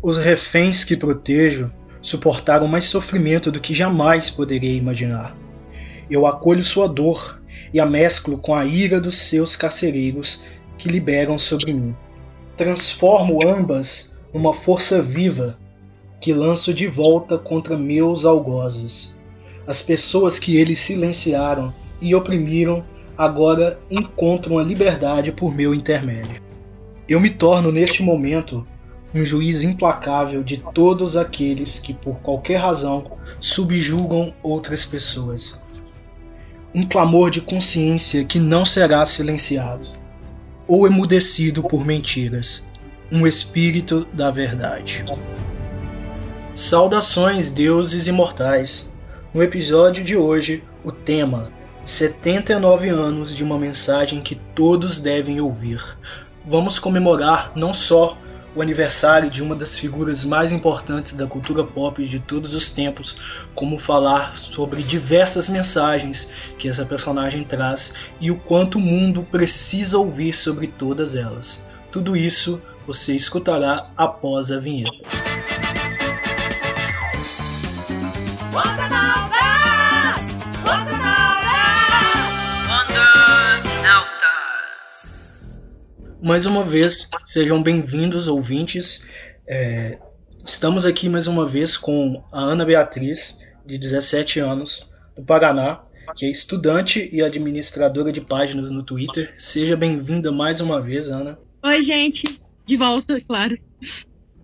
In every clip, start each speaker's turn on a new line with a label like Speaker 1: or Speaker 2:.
Speaker 1: Os reféns que protejo suportaram mais sofrimento do que jamais poderia imaginar. Eu acolho sua dor e a mesclo com a ira dos seus carcereiros que liberam sobre mim. Transformo ambas numa força viva que lanço de volta contra meus algozes. As pessoas que eles silenciaram e oprimiram agora encontram a liberdade por meu intermédio. Eu me torno neste momento um juiz implacável de todos aqueles que, por qualquer razão, subjugam outras pessoas. Um clamor de consciência que não será silenciado ou emudecido por mentiras. Um espírito da verdade. Saudações, deuses imortais. No episódio de hoje, o tema 79 anos de uma mensagem que todos devem ouvir. Vamos comemorar não só o aniversário de uma das figuras mais importantes da cultura pop de todos os tempos, como falar sobre diversas mensagens que essa personagem traz e o quanto o mundo precisa ouvir sobre todas elas. Tudo isso você escutará após a vinheta. Mais uma vez, sejam bem-vindos, ouvintes. É, estamos aqui mais uma vez com a Ana Beatriz, de 17 anos, do Paraná, que é estudante e administradora de páginas no Twitter. Seja bem-vinda mais uma vez, Ana.
Speaker 2: Oi, gente. De volta, claro.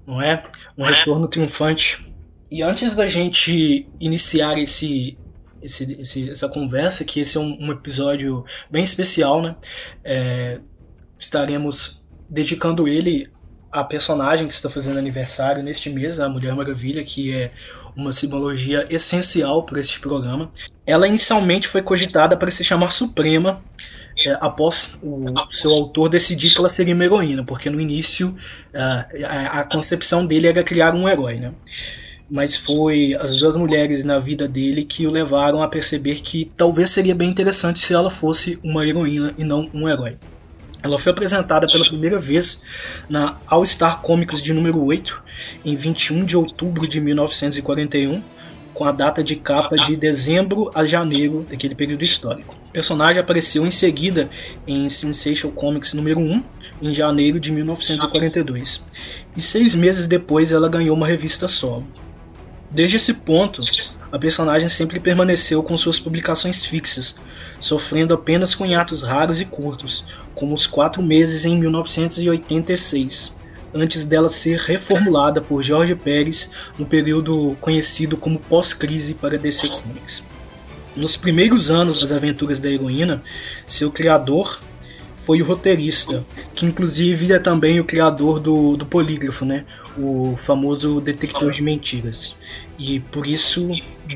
Speaker 1: Não é? Um retorno triunfante. E antes da gente iniciar esse, esse, esse, essa conversa, que esse é um, um episódio bem especial, né? É, estaremos dedicando ele à personagem que está fazendo aniversário neste mês, a Mulher Maravilha, que é uma simbologia essencial para este programa. Ela inicialmente foi cogitada para se chamar Suprema, é, após o seu autor decidir que ela seria uma heroína, porque no início a, a, a concepção dele era criar um herói, né? mas foi as duas mulheres na vida dele que o levaram a perceber que talvez seria bem interessante se ela fosse uma heroína e não um herói. Ela foi apresentada pela primeira vez na All Star Comics de número 8, em 21 de outubro de 1941, com a data de capa de dezembro a janeiro daquele período histórico. O personagem apareceu em seguida em Sensation Comics número 1, em janeiro de 1942. E seis meses depois ela ganhou uma revista solo. Desde esse ponto, a personagem sempre permaneceu com suas publicações fixas, sofrendo apenas com hiatos raros e curtos, como os quatro meses em 1986, antes dela ser reformulada por Jorge Pérez no período conhecido como pós-crise para DC Comics. Nos primeiros anos das aventuras da heroína, seu criador foi o roteirista, que inclusive é também o criador do, do Polígrafo, né? o famoso detector de mentiras. E por isso,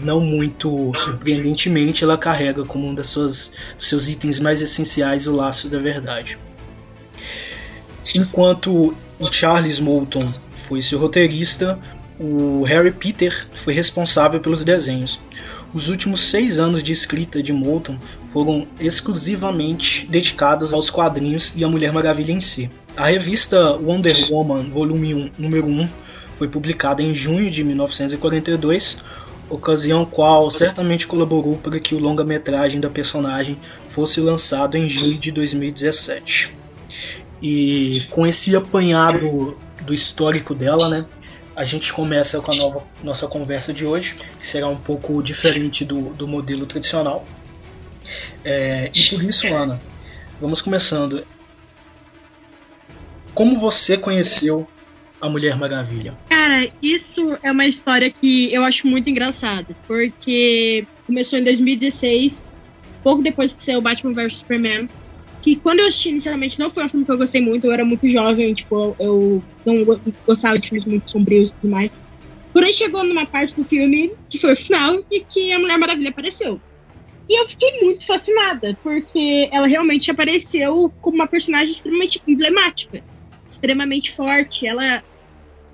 Speaker 1: não muito surpreendentemente, ela carrega como um das suas, dos seus itens mais essenciais o laço da verdade. Enquanto Charles Moulton foi seu roteirista, o Harry Peter foi responsável pelos desenhos. Os últimos seis anos de escrita de Moulton foram exclusivamente dedicados aos quadrinhos e à Mulher Maravilha em si. A revista Wonder Woman, volume 1, número 1, foi publicada em junho de 1942, ocasião qual certamente colaborou para que o longa-metragem da personagem fosse lançado em julho de 2017. E com esse apanhado do histórico dela, né, a gente começa com a nova, nossa conversa de hoje, que será um pouco diferente do, do modelo tradicional. É, e por isso, Ana, vamos começando. Como você conheceu a Mulher Maravilha?
Speaker 2: Cara, isso é uma história que eu acho muito engraçada, porque começou em 2016, pouco depois que saiu Batman vs Superman. Que quando eu assisti inicialmente não foi um filme que eu gostei muito, eu era muito jovem, tipo, eu não gostava de filmes muito sombrios e tudo mais. Porém, chegou numa parte do filme, que foi o final, e que a Mulher Maravilha apareceu. E eu fiquei muito fascinada, porque ela realmente apareceu como uma personagem extremamente emblemática, extremamente forte. Ela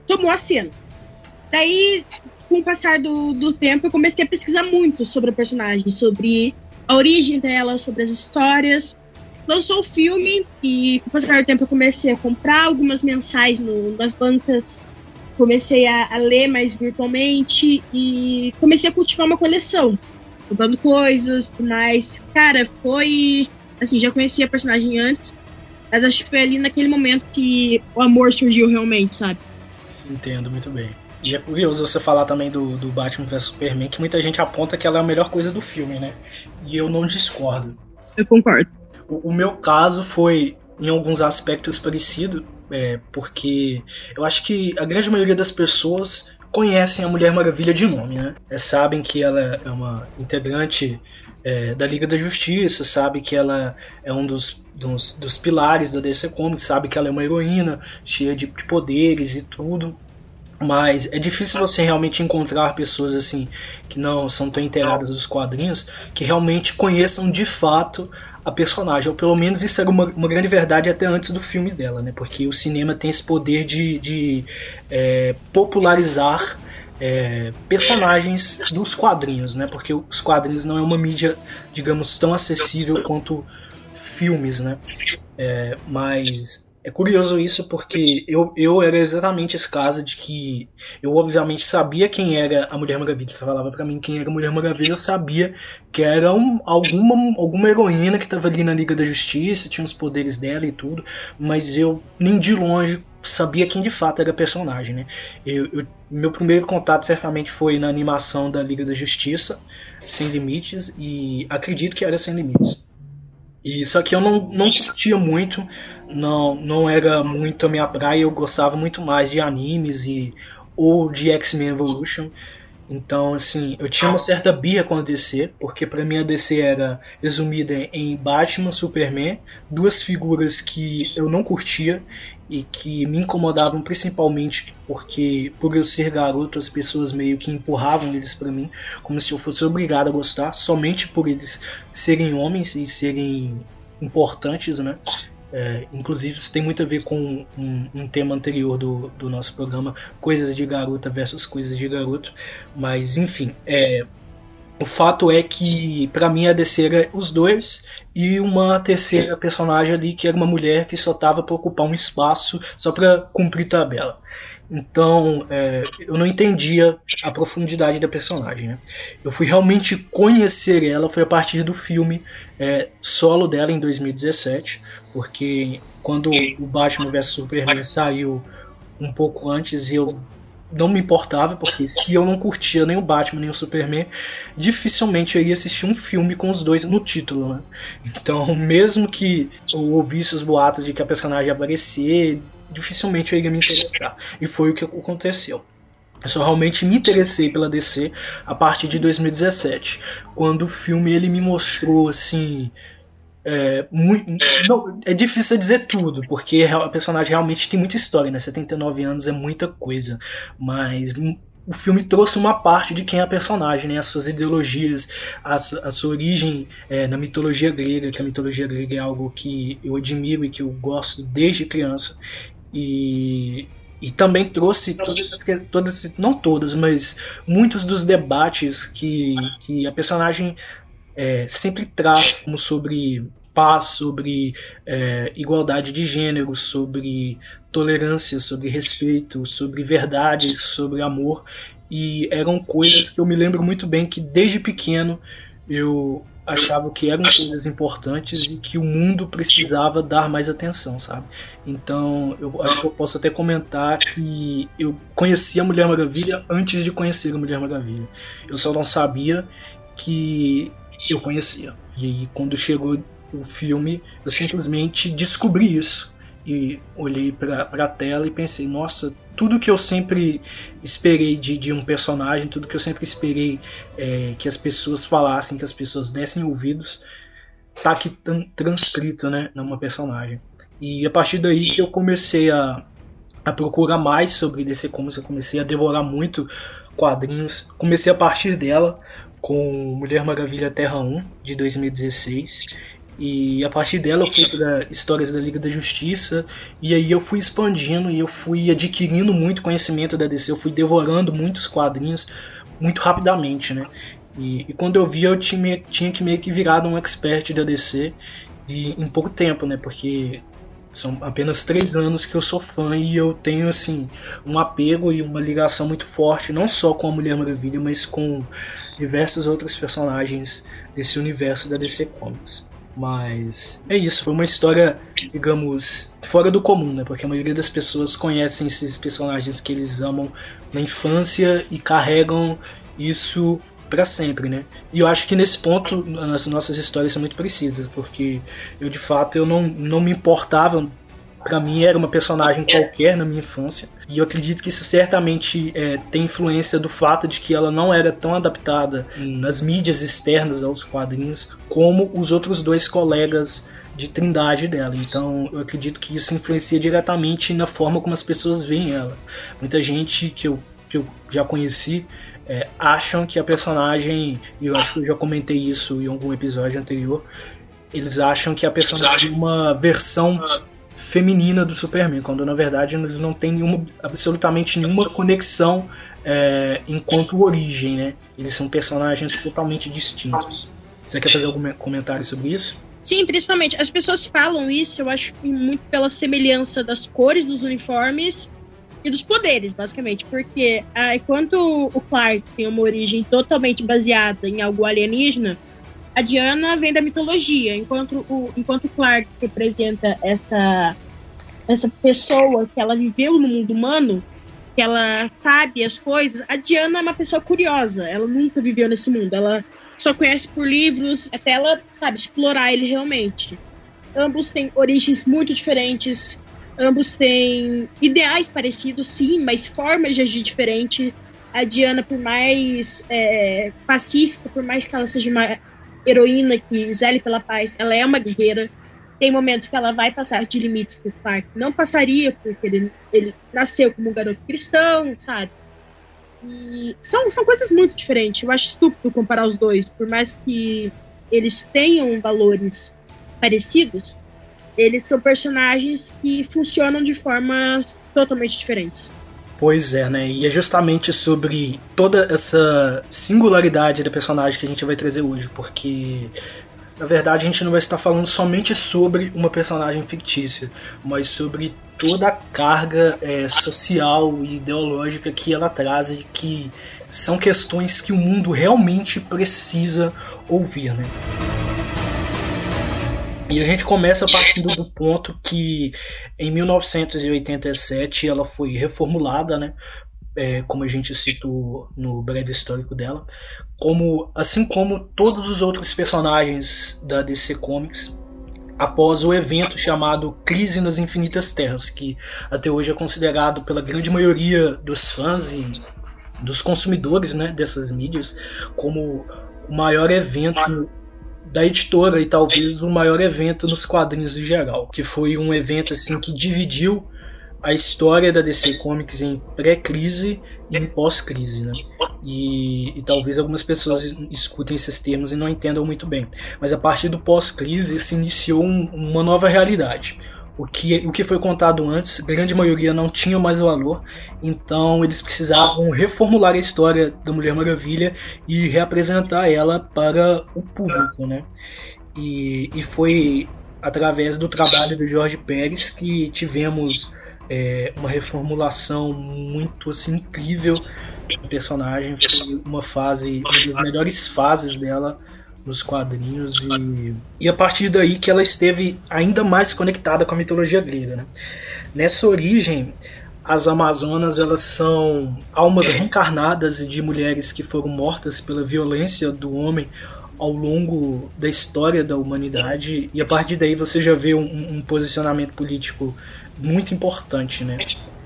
Speaker 2: tomou a cena. Daí, com o passar do, do tempo, eu comecei a pesquisar muito sobre a personagem, sobre a origem dela, sobre as histórias. Lançou o filme e, com o passar do tempo, eu comecei a comprar algumas mensais no, nas bancas comecei a, a, ler mais virtualmente e comecei a cultivar uma coleção, comprando coisas, mas cara, foi assim, já conhecia a personagem antes, mas acho que foi ali naquele momento que o amor surgiu realmente, sabe?
Speaker 1: Entendo muito bem. E é curioso você falar também do, do Batman vs Superman, que muita gente aponta que ela é a melhor coisa do filme, né? E eu não discordo.
Speaker 2: Eu concordo.
Speaker 1: O, o meu caso foi, em alguns aspectos, parecido, é, porque eu acho que a grande maioria das pessoas conhecem a Mulher Maravilha de nome, né? É, sabem que ela é uma integrante é, da Liga da Justiça, sabe que ela é um dos, dos, dos, pilares da DC Comics, sabe que ela é uma heroína cheia de, de poderes e tudo. Mas é difícil você realmente encontrar pessoas assim que não são tão inteiradas dos quadrinhos que realmente conheçam de fato a personagem. Ou pelo menos isso era uma, uma grande verdade até antes do filme dela, né? Porque o cinema tem esse poder de, de é, popularizar é, personagens dos quadrinhos, né? Porque os quadrinhos não é uma mídia, digamos, tão acessível quanto filmes, né? É, mas é curioso isso porque eu, eu era exatamente esse caso de que eu obviamente sabia quem era a Mulher Maravilha. Você falava para mim quem era a Mulher Maravilha, eu sabia que era um, alguma, alguma heroína que estava ali na Liga da Justiça, tinha os poderes dela e tudo, mas eu nem de longe sabia quem de fato era a personagem, né? Eu, eu, meu primeiro contato certamente foi na animação da Liga da Justiça, Sem Limites, e acredito que era Sem Limites. E só que eu não, não curtia muito, não, não era muito a minha praia, eu gostava muito mais de animes e ou de X-Men Evolution. Então, assim, eu tinha uma certa birra com a DC, porque para mim a DC era resumida em Batman, Superman, duas figuras que eu não curtia e que me incomodavam principalmente porque por eu ser garoto as pessoas meio que empurravam eles para mim como se eu fosse obrigado a gostar somente por eles serem homens e serem importantes, né? É, inclusive isso tem muito a ver com um, um, tema anterior do, do nosso programa, coisas de garota versus coisas de garoto. Mas enfim, é, o fato é que para mim a DC era os dois e uma terceira personagem ali que era uma mulher que só tava para ocupar um espaço só para cumprir tabela. Então é, eu não entendia a profundidade da personagem. Né? Eu fui realmente conhecer ela foi a partir do filme é, solo dela em 2017, porque quando o Batman vs Superman saiu um pouco antes eu não me importava, porque se eu não curtia nem o Batman nem o Superman, dificilmente eu ia assistir um filme com os dois no título, né? Então, mesmo que eu ouvisse os boatos de que a personagem ia aparecer, dificilmente eu iria me interessar. E foi o que aconteceu. Eu só realmente me interessei pela DC a partir de 2017, quando o filme ele me mostrou assim é, muito, não, é difícil dizer tudo, porque a personagem realmente tem muita história, né? 79 anos é muita coisa, mas o filme trouxe uma parte de quem é a personagem, né? As suas ideologias, a, su a sua origem é, na mitologia grega, que a mitologia grega é algo que eu admiro e que eu gosto desde criança. E, e também trouxe todas, todas, não todas, mas muitos dos debates que, que a personagem é, sempre traz como sobre paz, sobre é, igualdade de gênero, sobre tolerância, sobre respeito, sobre verdade, sobre amor. E eram coisas que eu me lembro muito bem que desde pequeno eu achava que eram coisas importantes e que o mundo precisava dar mais atenção, sabe? Então, eu acho que eu posso até comentar que eu conheci a Mulher Maravilha antes de conhecer a Mulher Maravilha. Eu só não sabia que eu conhecia. E aí, quando chegou o filme, eu simplesmente descobri isso. E olhei para a tela e pensei: nossa, tudo que eu sempre esperei de, de um personagem, tudo que eu sempre esperei é, que as pessoas falassem, que as pessoas dessem ouvidos, tá aqui transcrito né, numa personagem. E a partir daí que eu comecei a, a procurar mais sobre DC Comics, eu comecei a devorar muito quadrinhos. Comecei a partir dela, com Mulher Maravilha Terra 1 de 2016 e a partir dela eu fui para histórias da Liga da Justiça e aí eu fui expandindo e eu fui adquirindo muito conhecimento da DC, eu fui devorando muitos quadrinhos muito rapidamente, né? E, e quando eu vi eu tinha, tinha que meio que virar um expert da DC e em pouco tempo, né? Porque São apenas três anos que eu sou fã e eu tenho assim um apego e uma ligação muito forte, não só com a Mulher Maravilha, mas com diversos outros personagens desse universo da DC Comics. Mas é isso, foi uma história, digamos, fora do comum, né? Porque a maioria das pessoas conhecem esses personagens que eles amam na infância e carregam isso para sempre, né? E eu acho que nesse ponto as nossas histórias são muito precisas, porque eu de fato eu não, não me importava para mim era uma personagem qualquer na minha infância e eu acredito que isso certamente é, tem influência do fato de que ela não era tão adaptada nas mídias externas aos quadrinhos como os outros dois colegas de trindade dela. Então eu acredito que isso influencia diretamente na forma como as pessoas veem ela. Muita gente que eu, que eu já conheci é, acham que a personagem, e eu acho que eu já comentei isso em algum episódio anterior, eles acham que a personagem é uma versão feminina do Superman, quando na verdade eles não têm nenhuma, absolutamente nenhuma conexão é, enquanto origem, né? Eles são personagens totalmente distintos. Você quer fazer algum comentário sobre isso?
Speaker 2: Sim, principalmente. As pessoas falam isso, eu acho, muito pela semelhança das cores dos uniformes e dos poderes, basicamente. Porque ah, enquanto o Clark tem uma origem totalmente baseada em algo alienígena, a Diana vem da mitologia, enquanto o, enquanto Clark representa essa, essa pessoa que ela viveu no mundo humano, que ela sabe as coisas, a Diana é uma pessoa curiosa, ela nunca viveu nesse mundo, ela só conhece por livros, até ela, sabe, explorar ele realmente. Ambos têm origens muito diferentes, ambos têm ideais parecidos, sim, mas formas de agir diferentes. A Diana, por mais é, pacífica, por mais que ela seja uma heroína que zele pela paz, ela é uma guerreira. Tem momentos que ela vai passar de limites que o Clark não passaria, porque ele, ele nasceu como um garoto cristão, sabe? E são, são coisas muito diferentes. Eu acho estúpido comparar os dois, por mais que eles tenham valores parecidos, eles são personagens que funcionam de formas totalmente diferentes.
Speaker 1: Pois é, né? E é justamente sobre toda essa singularidade da personagem que a gente vai trazer hoje, porque na verdade a gente não vai estar falando somente sobre uma personagem fictícia, mas sobre toda a carga é, social e ideológica que ela traz e que são questões que o mundo realmente precisa ouvir, né? E a gente começa partindo do ponto que em 1987 ela foi reformulada, né? É, como a gente citou no breve histórico dela, como assim como todos os outros personagens da DC Comics, após o evento chamado Crise nas Infinitas Terras, que até hoje é considerado pela grande maioria dos fãs e dos consumidores né, dessas mídias como o maior evento da editora e talvez o maior evento nos quadrinhos em geral, que foi um evento assim que dividiu a história da DC Comics em pré-crise e em pós-crise, né? E, e, talvez algumas pessoas escutem esses termos e não entendam muito bem. Mas a partir do pós-crise se iniciou um, uma nova realidade, o que, o que foi contado antes, grande maioria não tinha mais valor, então eles precisavam reformular a história da Mulher Maravilha e reapresentar ela para o público, né? E, e foi através do trabalho do Jorge Pérez que tivemos é, uma reformulação muito assim, incrível do personagem. Foi uma fase, uma das melhores fases dela nos quadrinhos e, e a partir daí que ela esteve ainda mais conectada com a mitologia grega. Né? Nessa origem, as Amazonas elas são almas reencarnadas de mulheres que foram mortas pela violência do homem ao longo da história da humanidade e a partir daí você já vê um, um posicionamento político muito importante, né?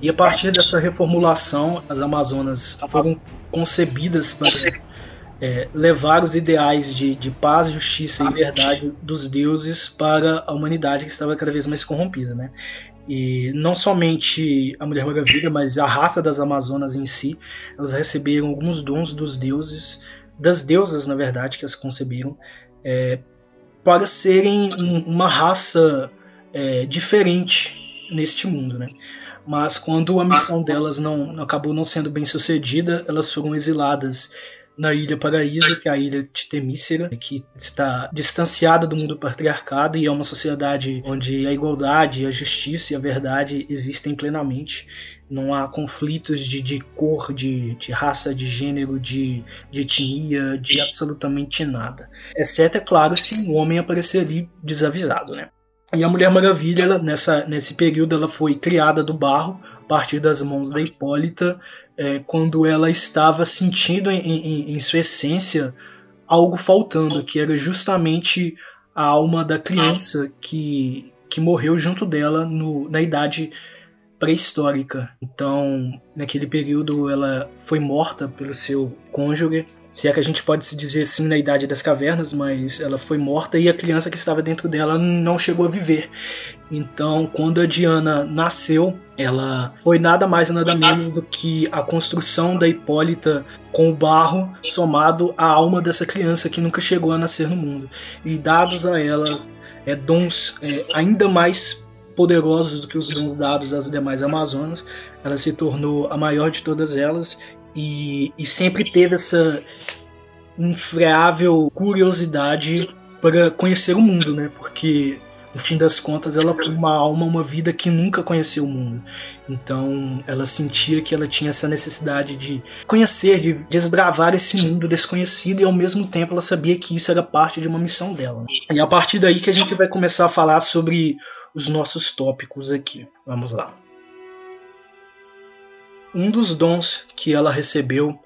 Speaker 1: E a partir dessa reformulação, as Amazonas foram concebidas para é, levar os ideais de, de paz, justiça e verdade dos deuses para a humanidade que estava cada vez mais corrompida, né? E não somente a Mulher Maravilha, mas a raça das Amazonas em si, elas receberam alguns dons dos deuses, das deusas, na verdade, que as conceberam, é, para serem um, uma raça é, diferente neste mundo, né? Mas quando a missão delas não acabou não sendo bem sucedida, elas foram exiladas na Ilha Paraíso, que é a ilha de Temícera, que está distanciada do mundo patriarcado e é uma sociedade onde a igualdade, a justiça e a verdade existem plenamente. Não há conflitos de, de cor, de, de raça, de gênero, de, de etnia, de absolutamente nada. Exceto, é claro, se um homem aparecer ali desavisado, né? E a Mulher Maravilha, ela, nessa, nesse período, ela foi criada do barro a partir das mãos da Hipólita, é, quando ela estava sentindo em, em, em, sua essência algo faltando, que era justamente a alma da criança que, que morreu junto dela no, na idade pré-histórica. Então, naquele período, ela foi morta pelo seu cônjuge se é que a gente pode se dizer assim na Idade das Cavernas, mas ela foi morta e a criança que estava dentro dela não chegou a viver. Então, quando a Diana nasceu, ela foi nada mais nada menos do que a construção da Hipólita com o barro somado à alma dessa criança que nunca chegou a nascer no mundo. E dados a ela é, dons é, ainda mais poderosos do que os dons dados às demais Amazonas, ela se tornou a maior de todas elas e, e sempre teve essa infreável curiosidade para conhecer o mundo, né? Porque no fim das contas ela foi uma alma, uma vida que nunca conheceu o mundo. Então ela sentia que ela tinha essa necessidade de conhecer, de desbravar esse mundo desconhecido e ao mesmo tempo ela sabia que isso era parte de uma missão dela. E a partir daí que a gente vai começar a falar sobre os nossos tópicos aqui. Vamos lá. Um dos dons que ela recebeu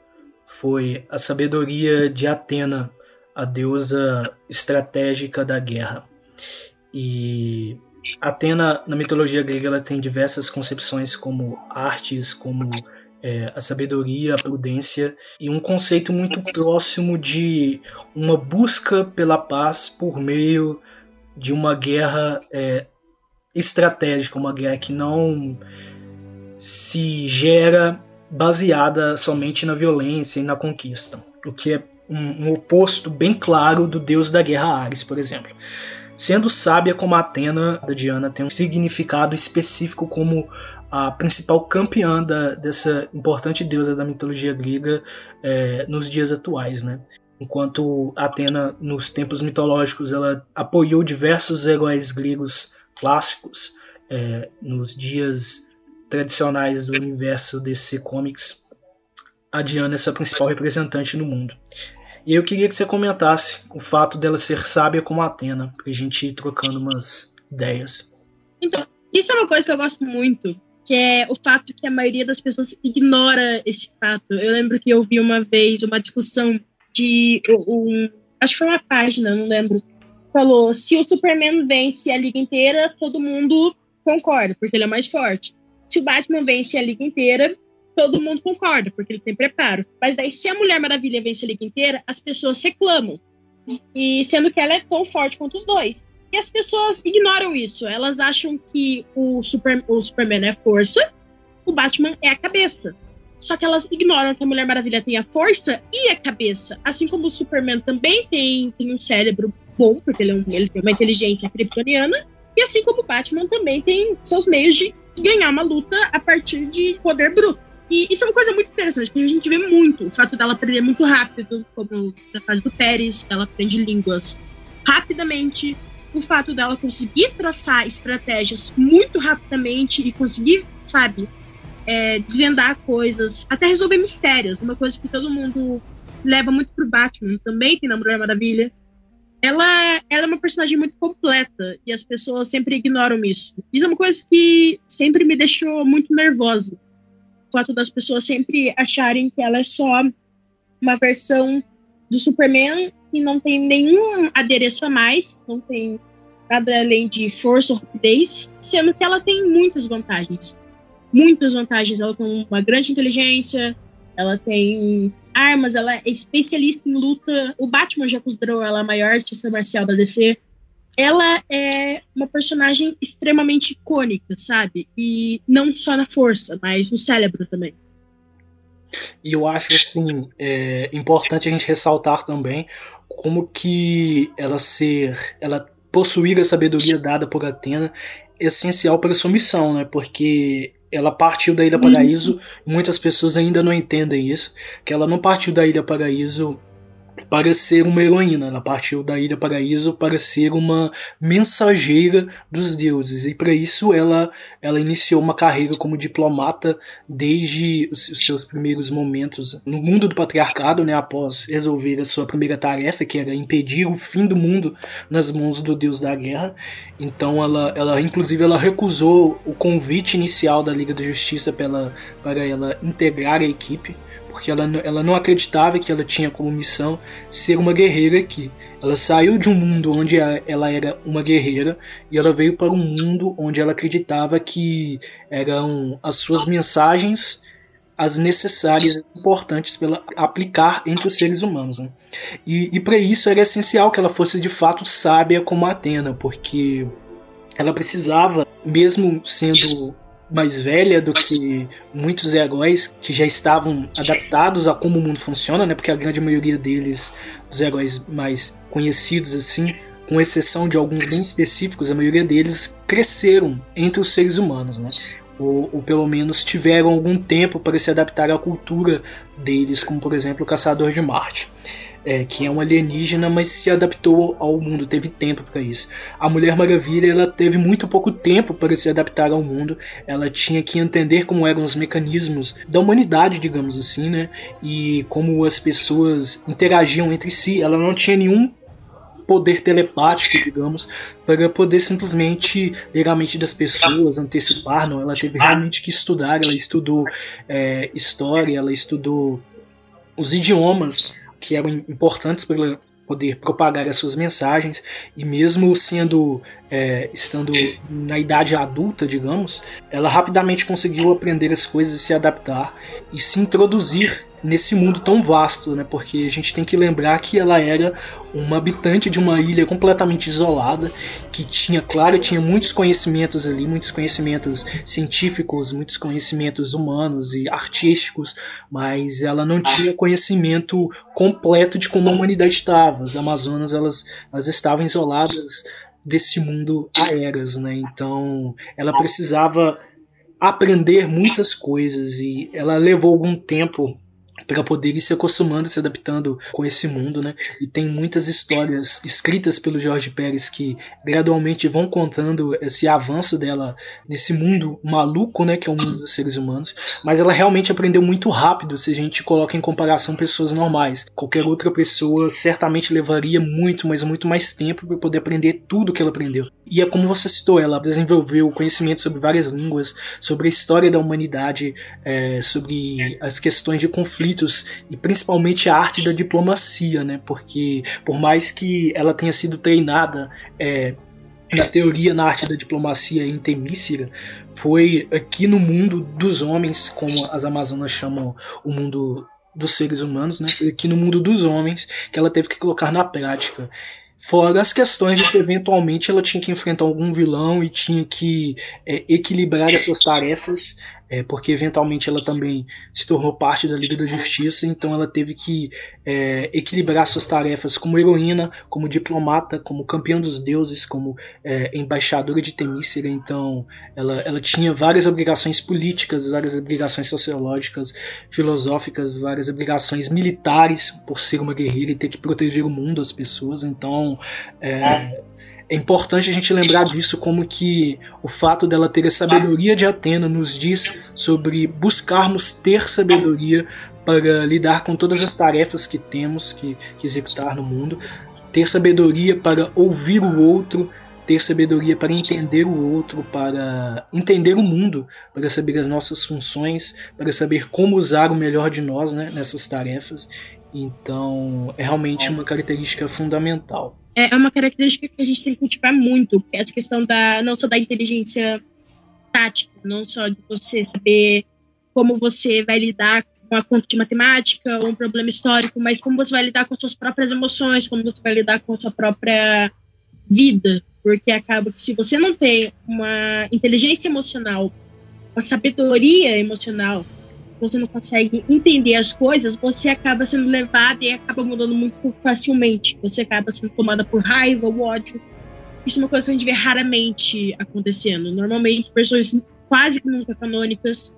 Speaker 1: foi a sabedoria de Atena, a deusa estratégica da guerra. E Atena, na mitologia grega, ela tem diversas concepções como artes, como é, a sabedoria, a prudência e um conceito muito próximo de uma busca pela paz por meio de uma guerra é, estratégica, uma guerra que não se gera baseada somente na violência e na conquista, o que é um, um oposto bem claro do deus da guerra Ares, por exemplo. Sendo sábia como Atena, a Diana tem um significado específico como a principal campeã da, dessa importante deusa da mitologia grega é, nos dias atuais, né? Enquanto Atena, nos tempos mitológicos, ela apoiou diversos heróis gregos clássicos é, nos dias tradicionais do universo DC Comics, a Diana é sua principal representante no mundo. E eu queria que você comentasse o fato dela ser sábia como Atena, pra gente ir trocando umas ideias.
Speaker 2: Então, isso é uma coisa que eu gosto muito, que é o fato que a maioria das pessoas ignora esse fato. Eu lembro que eu vi uma vez uma discussão de um, acho que foi uma página, não lembro, falou se o Superman vence a liga inteira, todo mundo concorda, porque ele é mais forte se o Batman vence a liga inteira, todo mundo concorda, porque ele tem preparo. Mas daí, se a Mulher Maravilha vence a liga inteira, as pessoas reclamam. E sendo que ela é tão forte quanto os dois. E as pessoas ignoram isso. Elas acham que o, Super, o Superman é força, o Batman é a cabeça. Só que elas ignoram que a Mulher Maravilha tem a força e a cabeça. Assim como o Superman também tem, tem um cérebro bom, porque ele, é um, ele tem uma inteligência kryptoniana. E assim como o Batman também tem seus meios de ganhar uma luta a partir de poder bruto. E isso é uma coisa muito interessante, porque a gente vê muito o fato dela aprender muito rápido, como na fase do Pérez, ela aprende línguas rapidamente, o fato dela conseguir traçar estratégias muito rapidamente e conseguir, sabe, é, desvendar coisas, até resolver mistérios, uma coisa que todo mundo leva muito pro Batman, também tem na Mulher Maravilha ela, ela é uma personagem muito completa e as pessoas sempre ignoram isso. Isso é uma coisa que sempre me deixou muito nervosa. Fato das pessoas sempre acharem que ela é só uma versão do Superman que não tem nenhum adereço a mais, não tem nada além de força ou rapidez, sendo que ela tem muitas vantagens. Muitas vantagens. Ela tem uma grande inteligência, ela tem armas, ela é especialista em luta. O Batman já considerou ela a maior artista marcial da DC. Ela é uma personagem extremamente icônica, sabe? E não só na força, mas no cérebro também.
Speaker 1: E eu acho assim é importante a gente ressaltar também como que ela ser, ela possuir a sabedoria dada por Atena é essencial para sua missão, né? Porque ela partiu da Ilha Paraíso, muitas pessoas ainda não entendem isso, que ela não partiu da Ilha Paraíso para ser uma heroína. Ela partiu da Ilha Paraíso para ser uma mensageira dos deuses. E para isso ela, ela iniciou uma carreira como diplomata desde os seus primeiros momentos no mundo do patriarcado, né, após resolver a sua primeira tarefa, que era impedir o fim do mundo nas mãos do deus da guerra. Então ela, ela inclusive ela recusou o convite inicial da Liga da Justiça para para ela integrar a equipe porque ela, ela não acreditava que ela tinha como missão ser uma guerreira aqui. Ela saiu de um mundo onde ela era uma guerreira e ela veio para um mundo onde ela acreditava que eram as suas mensagens as necessárias e importantes para aplicar entre os seres humanos. Né? E, e para isso era essencial que ela fosse de fato sábia como Atena, porque ela precisava, mesmo sendo mais velha do que muitos heróis que já estavam adaptados a como o mundo funciona, né? Porque a grande maioria deles, dos heróis mais conhecidos assim, com exceção de alguns bem específicos, a maioria deles cresceram entre os seres humanos, né? Ou, ou, pelo menos tiveram algum tempo para se adaptar à cultura deles, como por exemplo o Caçador de Marte é, que é um alienígena, mas se adaptou ao mundo, teve tempo para isso. A Mulher Maravilha ela teve muito pouco tempo para se adaptar ao mundo, ela tinha que entender como eram os mecanismos da humanidade, digamos assim, né? E como as pessoas interagiam entre si. Ela não tinha nenhum poder telepático, digamos, para poder simplesmente ler a mente das pessoas, antecipar, não. Ela teve realmente que estudar, ela estudou é, história, ela estudou os idiomas que eram importantes para poder propagar as suas mensagens e mesmo sendo é, estando na idade adulta, digamos, ela rapidamente conseguiu aprender as coisas e se adaptar e se introduzir nesse mundo tão vasto, né? Porque a gente tem que lembrar que ela era uma habitante de uma ilha completamente isolada, que tinha, claro, tinha muitos conhecimentos ali, muitos conhecimentos científicos, muitos conhecimentos humanos e artísticos, mas ela não tinha conhecimento completo de como a humanidade estava. As Amazonas elas, elas estavam isoladas desse mundo a eras, né? Então ela precisava aprender muitas coisas e ela levou algum tempo para poder ir se acostumando, se adaptando com esse mundo, né? E tem muitas histórias escritas pelo Jorge Pérez que gradualmente vão contando esse avanço dela nesse mundo maluco, né? Que é o mundo dos seres humanos. Mas ela realmente aprendeu muito rápido se a gente coloca em comparação pessoas normais. Qualquer outra pessoa certamente levaria muito, mas muito mais tempo para poder aprender tudo que ela aprendeu. E é como você citou, ela desenvolveu conhecimento sobre várias línguas, sobre a história da humanidade, é, sobre as questões de conflito e principalmente a arte da diplomacia, né? Porque por mais que ela tenha sido treinada é, na teoria na arte da diplomacia em Temícera, foi aqui no mundo dos homens, como as Amazonas chamam o mundo dos seres humanos, né? Aqui no mundo dos homens que ela teve que colocar na prática. Fora as questões de que eventualmente ela tinha que enfrentar algum vilão e tinha que é, equilibrar as suas tarefas é, porque eventualmente ela também se tornou parte da Liga da Justiça, então ela teve que é, equilibrar suas tarefas como heroína, como diplomata, como campeã dos deuses, como é, embaixadora de Temícera, então ela, ela tinha várias obrigações políticas, várias obrigações sociológicas, filosóficas, várias obrigações militares por ser uma guerreira e ter que proteger o mundo, as pessoas, então é, é importante a gente lembrar disso, como que o fato dela ter a sabedoria de Atena nos diz sobre buscarmos ter sabedoria para lidar com todas as tarefas que temos que, que executar no mundo, ter sabedoria para ouvir o outro, ter sabedoria para entender o outro, para entender o mundo, para saber as nossas funções, para saber como usar o melhor de nós né, nessas tarefas. Então, é realmente uma característica fundamental.
Speaker 2: É, é uma característica que a gente tem que cultivar muito, que é essa questão da não só da inteligência tática, não só de você saber como você vai lidar com a conta de matemática ou um problema histórico, mas como você vai lidar com suas próprias emoções, como você vai lidar com sua própria vida, porque acaba que se você não tem uma inteligência emocional, uma sabedoria emocional você não consegue entender as coisas, você acaba sendo levado e acaba mudando muito facilmente. Você acaba sendo tomada por raiva ou ódio. Isso é uma coisa que a gente vê raramente acontecendo. Normalmente, pessoas quase que nunca canônicas.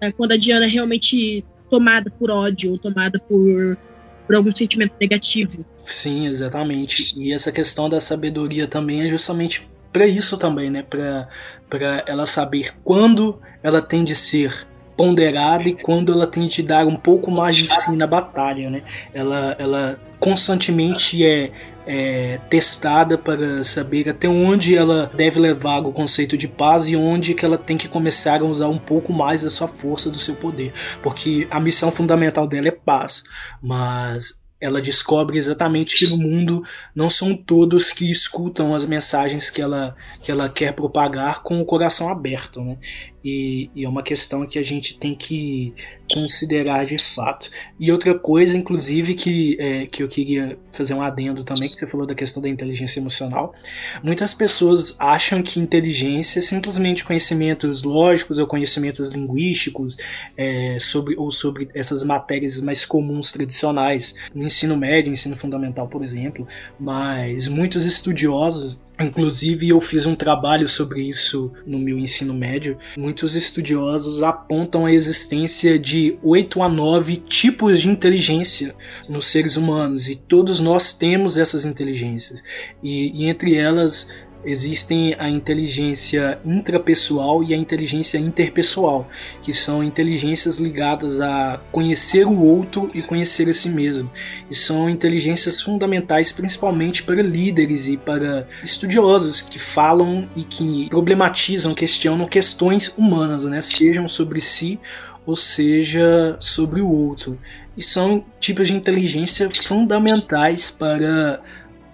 Speaker 2: É, quando a Diana é realmente tomada por ódio, ou tomada por, por algum sentimento negativo.
Speaker 1: Sim, exatamente. E essa questão da sabedoria também é justamente para isso também, né? Para ela saber quando ela tem de ser ponderada e quando ela tem de dar um pouco mais de si na batalha, né? Ela, ela constantemente é, é, testada para saber até onde ela deve levar o conceito de paz e onde que ela tem que começar a usar um pouco mais da sua força, do seu poder, porque a missão fundamental dela é paz, mas ela descobre exatamente que no mundo não são todos que escutam as mensagens que ela, que ela quer propagar com o coração aberto, né? E, e, é uma questão que a gente tem que considerar de fato. E outra coisa, inclusive, que, é, que eu queria fazer um adendo também, que você falou da questão da inteligência emocional. Muitas pessoas acham que inteligência é simplesmente conhecimentos lógicos ou conhecimentos linguísticos é, sobre, ou sobre essas matérias mais comuns tradicionais, no ensino médio, ensino fundamental, por exemplo. Mas muitos estudiosos, inclusive eu fiz um trabalho sobre isso no meu ensino médio, muitos estudiosos apontam a existência de 8 a 9 tipos de inteligência nos seres humanos e todos nós temos essas inteligências. E, e entre elas existem a inteligência intrapessoal e a inteligência interpessoal, que são inteligências ligadas a conhecer o outro e conhecer a si mesmo. E são inteligências fundamentais principalmente para líderes e para estudiosos que falam e que problematizam, questionam questões humanas, né? sejam sobre si ou seja sobre o outro. E são tipos de inteligência fundamentais para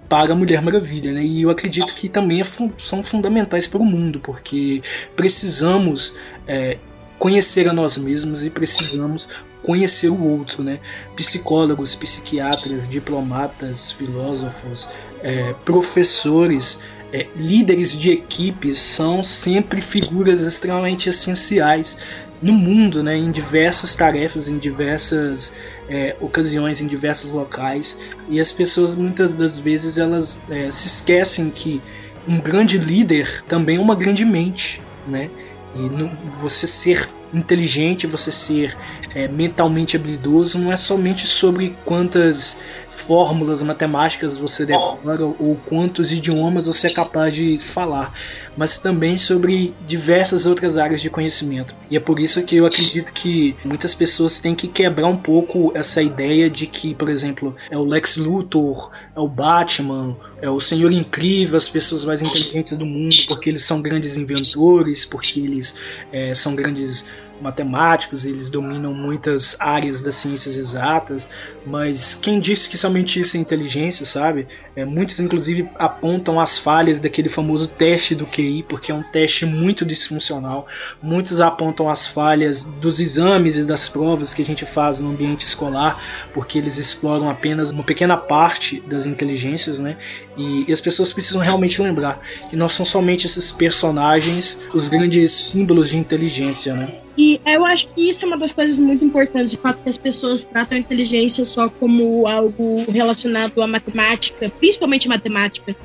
Speaker 1: para a Mulher Maravilha, né? E eu acredito que também é são fundamentais para o mundo, porque precisamos é, conhecer a nós mesmos e precisamos conhecer o outro, né? Psicólogos, psiquiatras, diplomatas, filósofos, é, professores, é, líderes de equipes são sempre figuras extremamente essenciais no mundo, né, em diversas tarefas, em diversas é, ocasiões, em diversos locais, e as pessoas muitas das vezes elas é, se esquecem que um grande líder também é uma grande mente, né? E não, você ser inteligente, você ser é, mentalmente habilidoso, não é somente sobre quantas fórmulas matemáticas você decora ou quantos idiomas você é capaz de falar, mas também sobre diversas outras áreas de conhecimento. E é por isso que eu acredito que muitas pessoas têm que quebrar um pouco essa ideia de que, por exemplo, é o Lex Luthor, é o Batman, é o Senhor Incrível, as pessoas mais inteligentes do mundo, porque eles são grandes inventores, porque eles é, são grandes matemáticos, eles dominam muitas áreas das ciências exatas, mas quem disse que somente isso é inteligência, sabe? É, muitos, inclusive, apontam as falhas daquele famoso teste do QI, porque é um teste muito disfuncional. Muitos apontam as falhas dos exames e das provas que a gente faz no ambiente escolar, porque eles exploram apenas uma pequena parte das inteligências, né? E, e as pessoas precisam realmente lembrar que não são somente esses personagens os grandes símbolos de inteligência, né?
Speaker 2: E eu acho que isso é uma das coisas muito importantes, de fato que as pessoas tratam a inteligência só como algo relacionado à matemática, principalmente matemática.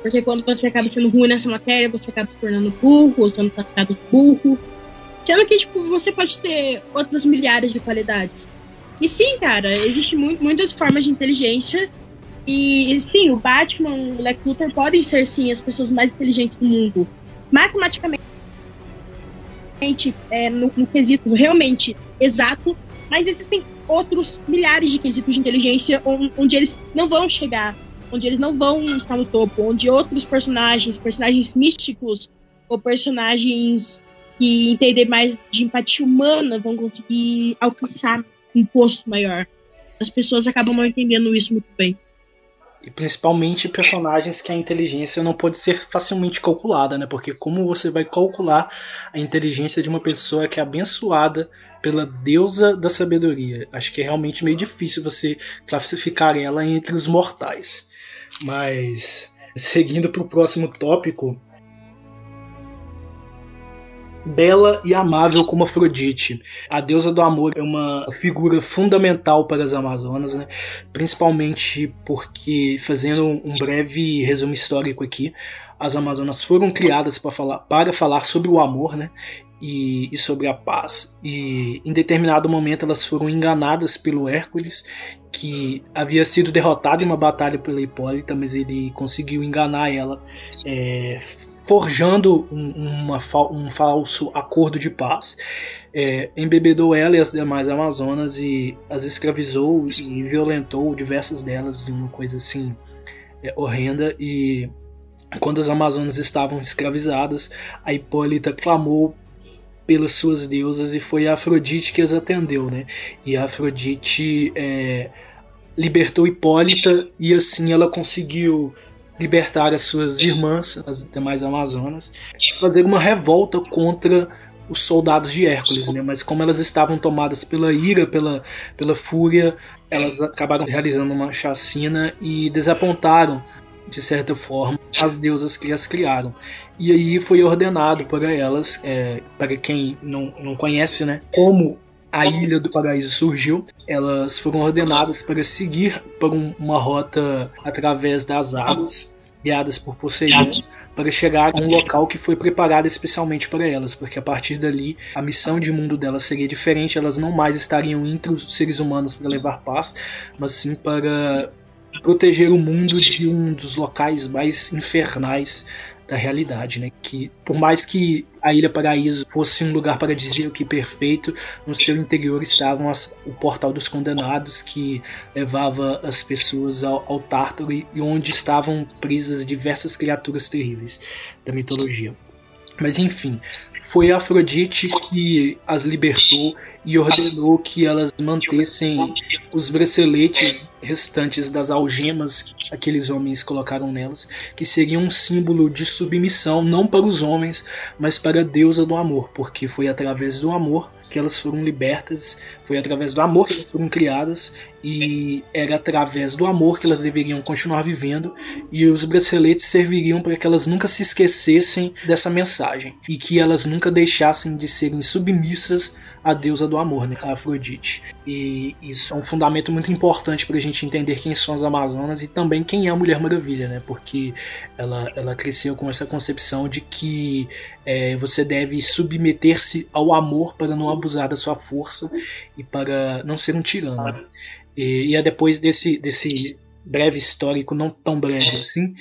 Speaker 2: Porque quando você acaba sendo ruim nessa matéria, você acaba se tornando burro, ou sendo tratado burro. Sendo que, tipo, você pode ter outras milhares de qualidades. E sim, cara, existem muitas formas de inteligência. E sim, o Batman, o Lex Luthor podem ser sim as pessoas mais inteligentes do mundo. Matematicamente é, no, no quesito realmente exato, mas existem outros milhares de quesitos de inteligência onde, eles não vão chegar, onde eles não vão estar no topo, onde outros personagens, personagens místicos ou personagens que entendem mais de empatia humana vão conseguir alcançar um posto maior. As pessoas acabam não entendendo isso muito bem.
Speaker 1: E principalmente personagens que a inteligência não pode ser facilmente calculada, né? Porque como você vai calcular a inteligência de uma pessoa que é abençoada pela deusa da sabedoria? Acho que é realmente meio difícil você classificar ela entre os mortais. Mas seguindo para o próximo tópico, bela e amável como Afrodite. A deusa do amor é uma figura fundamental para as Amazonas, né? principalmente porque, fazendo um breve resumo histórico aqui, as Amazonas foram criadas para falar, para falar sobre o amor, né? e, e, sobre a paz. E em determinado momento elas foram enganadas pelo Hércules, que havia sido derrotado em uma batalha pela Hipólita, mas ele conseguiu enganar ela, é, forjando um, uma, um falso acordo de paz. É, embebedou ela e as demais Amazonas e as escravizou e violentou diversas delas, uma coisa assim é, horrenda. E quando as Amazonas estavam escravizadas, a Hipólita clamou pelas suas deusas e foi a Afrodite que as atendeu, né? E a Afrodite é, libertou Hipólita e assim ela conseguiu libertar as suas irmãs, as demais Amazonas, e fazer uma revolta contra os soldados de Hércules, né? Mas como elas estavam tomadas pela ira, pela, pela fúria, elas acabaram realizando uma chacina e desapontaram de certa forma, as deusas que as criaram. E aí foi ordenado para elas, é, para quem não, não conhece, né, como a Ilha do Paraíso surgiu, elas foram ordenadas para seguir por um, uma rota através das águas, guiadas por Poseidon, para chegar a um local que foi preparado especialmente para elas, porque a partir dali a missão de mundo delas seria diferente, elas não mais estariam entre os seres humanos para levar paz, mas sim para proteger o mundo de um dos locais mais infernais da realidade, né? Que por mais que a Ilha Paraíso fosse um lugar para dizer o que perfeito, no seu interior estavam as, o Portal dos Condenados que levava as pessoas ao, ao Tártaro e, e onde estavam presas diversas criaturas terríveis da mitologia. Mas enfim, foi Afrodite que as libertou e ordenou que elas mantessem os braceletes restantes das algemas que aqueles homens colocaram nelas, que seriam um símbolo de submissão não para os homens, mas para a deusa do amor, porque foi através do amor que elas foram libertas, foi através do amor que elas foram criadas e era através do amor que elas deveriam continuar vivendo e os braceletes serviriam para que elas nunca se esquecessem dessa mensagem e que elas nunca deixassem de serem submissas à deusa do amor, né, a Afrodite. E isso é um fundamento muito importante para a gente entender quem são as Amazonas e também quem é a Mulher Maravilha, né, porque ela, ela cresceu com essa concepção de que é, você deve submeter-se ao amor para não abusar da sua força e para não ser um tirano. E, e é depois desse, desse breve histórico, não tão breve assim,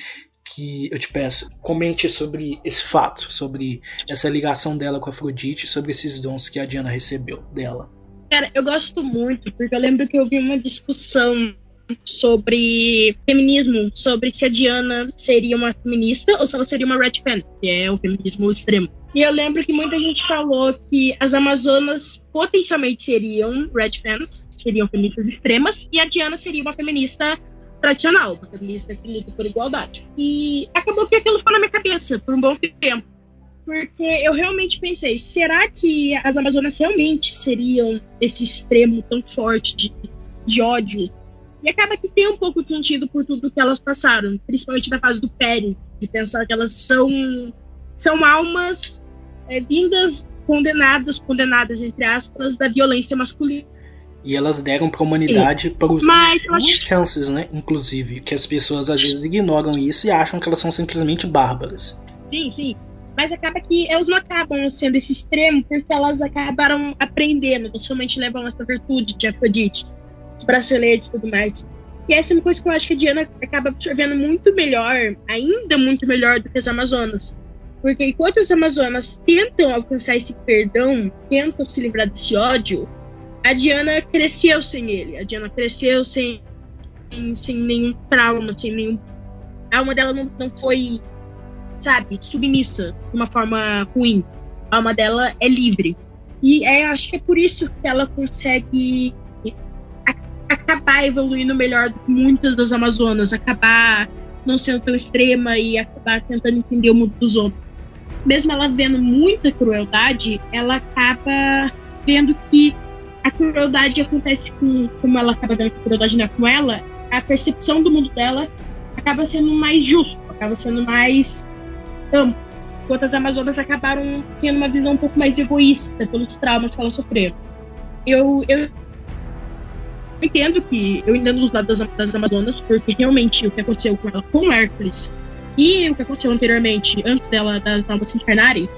Speaker 1: que eu te peço, comente sobre esse fato, sobre essa ligação dela com a Afrodite, sobre esses dons que a Diana recebeu dela.
Speaker 2: Cara, eu gosto muito, porque eu lembro que eu vi uma discussão sobre feminismo, sobre se a Diana seria uma feminista ou se ela seria uma red fan, que é o feminismo extremo. E eu lembro que muita gente falou que as Amazonas potencialmente seriam red fans, seriam feministas extremas, e a Diana seria uma feminista tradicional, uma feminista que luta por igualdade. E acabou que aquilo ficou na minha cabeça por um bom tempo. Porque eu realmente pensei, será que as Amazonas realmente seriam esse extremo tão forte de, de ódio e acaba que tem um pouco de sentido por tudo que elas passaram, principalmente na fase do Pérez, de pensar que elas são, são almas é, vindas, condenadas, condenadas, entre aspas, da violência masculina.
Speaker 1: E elas deram para a humanidade para os Mas, chances, né? Inclusive, que as pessoas às vezes ignoram isso e acham que elas são simplesmente bárbaras.
Speaker 2: Sim, sim. Mas acaba que elas não acabam sendo esse extremo porque elas acabaram aprendendo, principalmente levam essa virtude de Afrodite os braceletes e tudo mais. E essa é uma coisa que eu acho que a Diana acaba absorvendo muito melhor, ainda muito melhor do que as Amazonas. Porque enquanto as Amazonas tentam alcançar esse perdão, tentam se livrar desse ódio, a Diana cresceu sem ele. A Diana cresceu sem, sem, sem nenhum trauma, sem nenhum. A alma dela não, não foi, sabe, submissa de uma forma ruim. A alma dela é livre. E é, acho que é por isso que ela consegue acabar evoluindo melhor do que muitas das Amazonas, acabar não sendo tão extrema e acabar tentando entender o mundo dos homens. Mesmo ela vendo muita crueldade, ela acaba vendo que a crueldade acontece com como ela acaba vendo que a crueldade não é com ela, a percepção do mundo dela acaba sendo mais justo, acaba sendo mais amplo. Enquanto as Amazonas acabaram tendo uma visão um pouco mais egoísta pelos traumas que elas sofreram. Eu, eu entendo que eu entendo os lados das, Amazonas, porque realmente o que aconteceu com ela com Hércules e o que aconteceu anteriormente, antes dela das almas se encarnarem,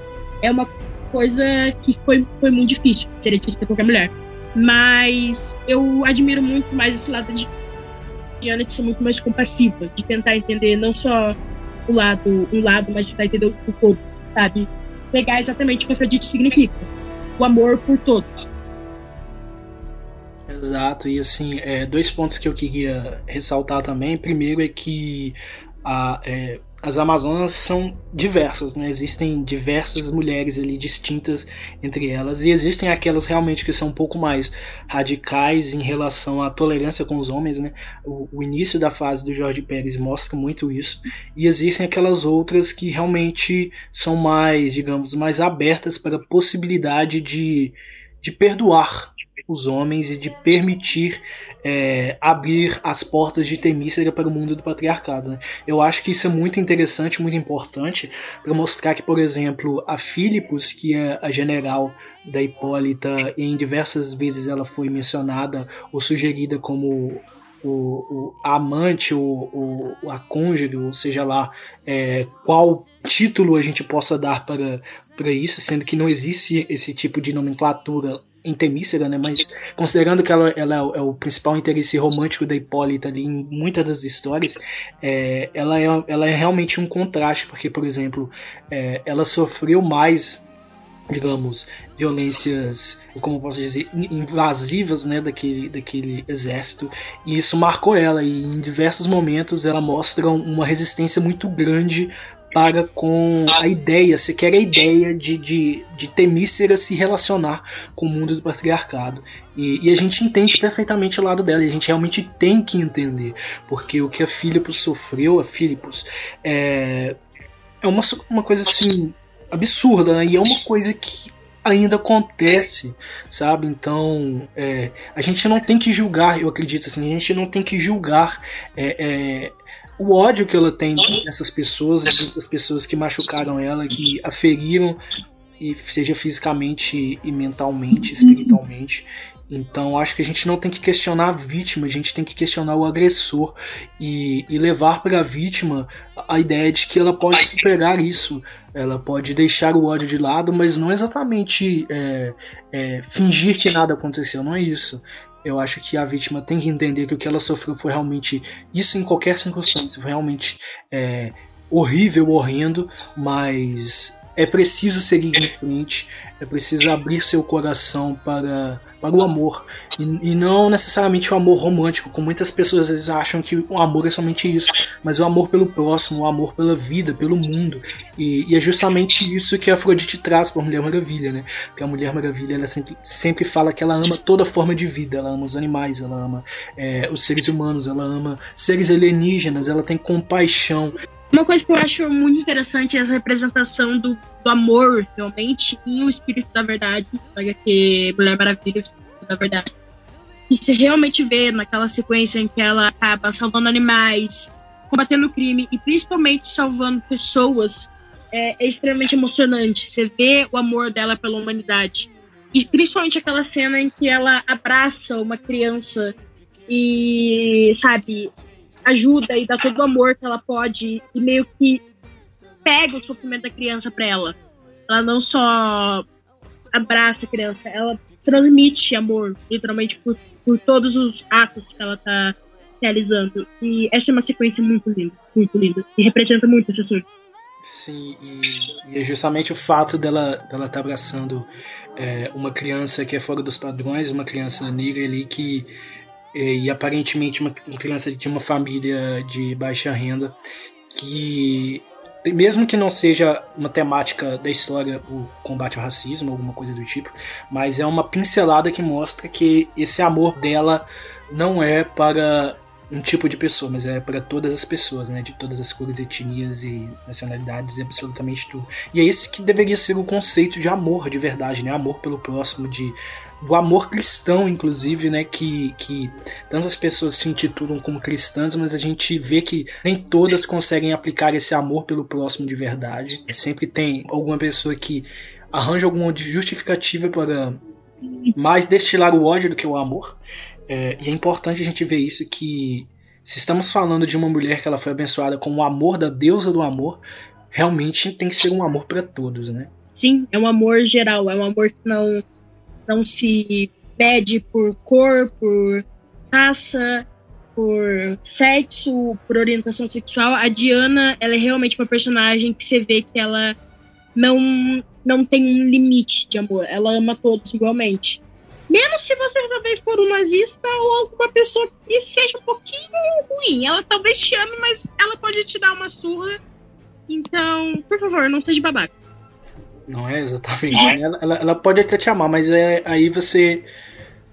Speaker 2: é uma coisa que foi, foi muito difícil, seria difícil para qualquer mulher. Mas eu admiro muito mais esse lado de Diana de ser muito mais compassiva, de tentar entender não só o lado, um lado, mas tentar entender o todo, sabe? Pegar exatamente o que Afrodite significa. O amor por todos.
Speaker 1: Exato, e assim, é, dois pontos que eu queria ressaltar também. Primeiro é que a, é, as Amazonas são diversas, né? Existem diversas mulheres ali distintas entre elas e existem aquelas realmente que são um pouco mais radicais em relação à tolerância com os homens, né? O, o início da fase do Jorge Pérez mostra muito isso e existem aquelas outras que realmente são mais, digamos, mais abertas para a possibilidade de, de perdoar os homens e de permitir é, abrir as portas de Temícera para o mundo do patriarcado. Né? Eu acho que isso é muito interessante, muito importante, para mostrar que, por exemplo, a Filipos, que é a general da Hipólita, e em diversas vezes ela foi mencionada ou sugerida como o, o a amante, o, o, a cônjuge, ou seja lá, é, qual título a gente possa dar para, para isso, sendo que não existe esse tipo de nomenclatura em Temícera, né? Mas considerando que ela, ela, é o principal interesse romântico da Hipólita ali em muitas das histórias, é, ela, é, ela é realmente um contraste, porque, por exemplo, é, ela sofreu mais digamos, violências, como posso dizer, invasivas, né, daquele, daquele exército, e isso marcou ela, e em diversos momentos ela mostra uma resistência muito grande para com a ideia, sequer a ideia de, de, de Temícera se relacionar com o mundo do patriarcado. E, e, a gente entende perfeitamente o lado dela, e a gente realmente tem que entender, porque o que a Filipos sofreu, a Filipos, é, é uma, uma coisa assim absurda, né? e é uma coisa que ainda acontece, sabe? Então é, a gente não tem que julgar, eu acredito assim, a gente não tem que julgar é, é, o ódio que ela tem dessas pessoas, essas pessoas que machucaram ela, que a feriram, e seja fisicamente e mentalmente, espiritualmente. Então acho que a gente não tem que questionar a vítima, a gente tem que questionar o agressor e, e levar para a vítima a ideia de que ela pode superar isso, ela pode deixar o ódio de lado, mas não exatamente é, é, fingir que nada aconteceu, não é isso. Eu acho que a vítima tem que entender que o que ela sofreu foi realmente isso em qualquer circunstância, foi realmente é, horrível, horrendo, mas é preciso seguir em frente, é preciso abrir seu coração para, para o amor. E, e, não necessariamente o amor romântico, como muitas pessoas vezes acham que o amor é somente isso, mas o amor pelo próximo, o amor pela vida, pelo mundo. E, e é justamente isso que a Afrodite traz para a Mulher Maravilha, né? Porque a Mulher Maravilha ela sempre, sempre fala que ela ama toda forma de vida, ela ama os animais, ela ama é, os seres humanos, ela ama seres alienígenas, ela tem compaixão.
Speaker 2: Uma coisa que eu acho muito interessante é essa representação do, do amor, realmente, e o espírito da verdade, que Mulher Maravilha, o espírito da verdade. E se realmente vê naquela sequência em que ela acaba salvando animais, combatendo crime e principalmente salvando pessoas, é, é extremamente emocionante. Você vê o amor dela pela humanidade. E principalmente aquela cena em que ela abraça uma criança e, sabe, ajuda e dá todo o amor que ela pode e meio que pega o sofrimento da criança para ela. Ela não só abraça a criança, ela transmite amor, literalmente, por, por todos os atos que ela tá realizando. E essa é uma sequência muito linda, muito linda. E representa muito esse assunto.
Speaker 1: Sim, e, e, é justamente o fato dela dela tá abraçando é, uma criança que é fora dos padrões, uma criança negra ali que e aparentemente uma criança de uma família de baixa renda que mesmo que não seja uma temática da história o combate ao racismo alguma coisa do tipo mas é uma pincelada que mostra que esse amor dela não é para um tipo de pessoa, mas é para todas as pessoas, né? De todas as cores, etnias e nacionalidades, e absolutamente tudo. E é esse que deveria ser o conceito de amor de verdade, né? Amor pelo próximo, de do amor cristão, inclusive, né? Que, que tantas pessoas se intitulam como cristãs, mas a gente vê que nem todas conseguem aplicar esse amor pelo próximo de verdade. Sempre tem alguma pessoa que arranja alguma justificativa para mais destilar o ódio do que o amor. É, e é importante a gente ver isso que se estamos falando de uma mulher que ela foi abençoada com o amor da deusa do amor, realmente tem que ser um amor para todos, né?
Speaker 2: Sim, é um amor geral, é um amor que não, não se pede por cor, por raça, por sexo, por orientação sexual. A Diana, ela é realmente uma personagem que você vê que ela não, não tem um limite de amor. Ela ama todos igualmente. Menos se você talvez for um nazista ou alguma pessoa que seja um pouquinho ruim. Ela talvez te ame, mas ela pode te dar uma surra. Então, por favor, não seja babaca.
Speaker 1: Não é exatamente. É. Ela, ela, ela, pode até te amar, mas é, aí você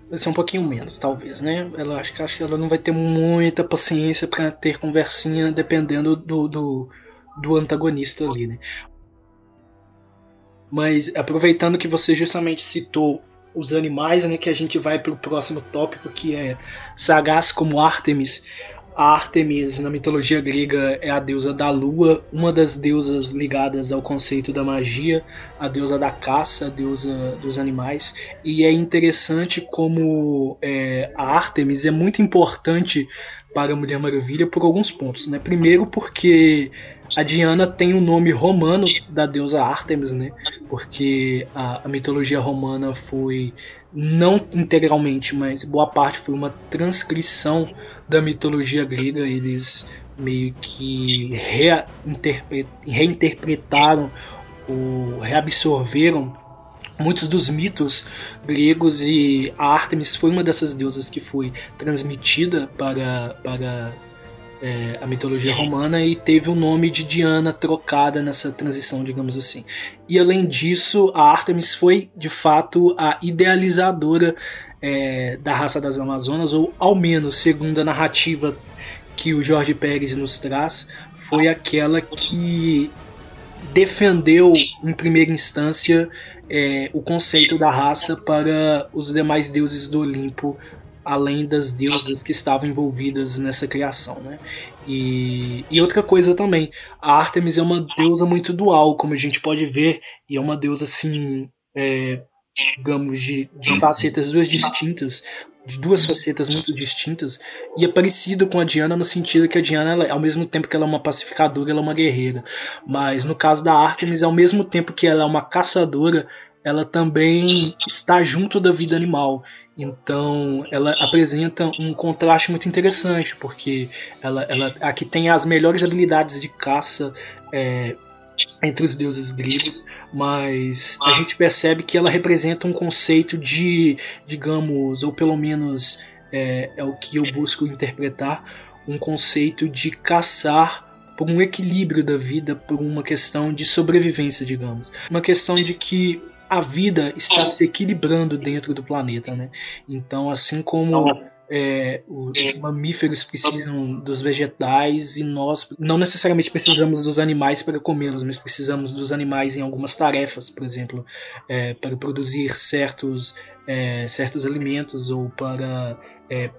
Speaker 1: vai ser um pouquinho menos, talvez, né? Ela acho que acho que ela não vai ter muita paciência para ter conversinha dependendo do, do, do antagonista ali, né? Mas aproveitando que você justamente citou os animais, né, que a gente vai para o próximo tópico que é sagaz como Artemis. A Artemis na mitologia grega é a deusa da lua, uma das deusas ligadas ao conceito da magia, a deusa da caça, a deusa dos animais. E é interessante como é, a Artemis é muito importante para a Mulher Maravilha por alguns pontos. Né? Primeiro, porque a Diana tem o um nome romano da deusa Artemis, né? Porque a, a, mitologia romana foi não integralmente, mas boa parte foi uma transcrição da mitologia grega. Eles meio que reinterpretaram ou reabsorveram muitos dos mitos gregos e a Artemis foi uma dessas deusas que foi transmitida para, para é, a mitologia romana e teve o nome de Diana trocada nessa transição, digamos assim. E além disso, a Artemis foi de fato a idealizadora é, da raça das Amazonas, ou ao menos, segundo a narrativa que o Jorge Pérez nos traz, foi aquela que defendeu em primeira instância é, o conceito da raça para os demais deuses do Olimpo, além das deusas que estavam envolvidas nessa criação. Né? E, e outra coisa também, a Artemis é uma deusa muito dual, como a gente pode ver, e é uma deusa assim. É, digamos, de, de facetas duas distintas, de duas facetas muito distintas, e é parecido com a Diana no sentido que a Diana, ela, ao mesmo tempo que ela é uma pacificadora, ela é uma guerreira. Mas no caso da Artemis, ao mesmo tempo que ela é uma caçadora, ela também está junto da vida animal. Então, ela apresenta um contraste muito interessante, porque ela, ela aqui tem as melhores habilidades de caça é, entre os deuses gregos, mas a gente percebe que ela representa um conceito de, digamos, ou pelo menos é, é o que eu busco interpretar, um conceito de caçar por um equilíbrio da vida, por uma questão de sobrevivência, digamos. Uma questão de que a vida está se equilibrando dentro do planeta, né? Então, assim como é, os mamíferos precisam dos vegetais e nós não necessariamente precisamos dos animais para comê-los, mas precisamos dos animais em algumas tarefas, por exemplo, é, para produzir certos, é, certos alimentos ou para é,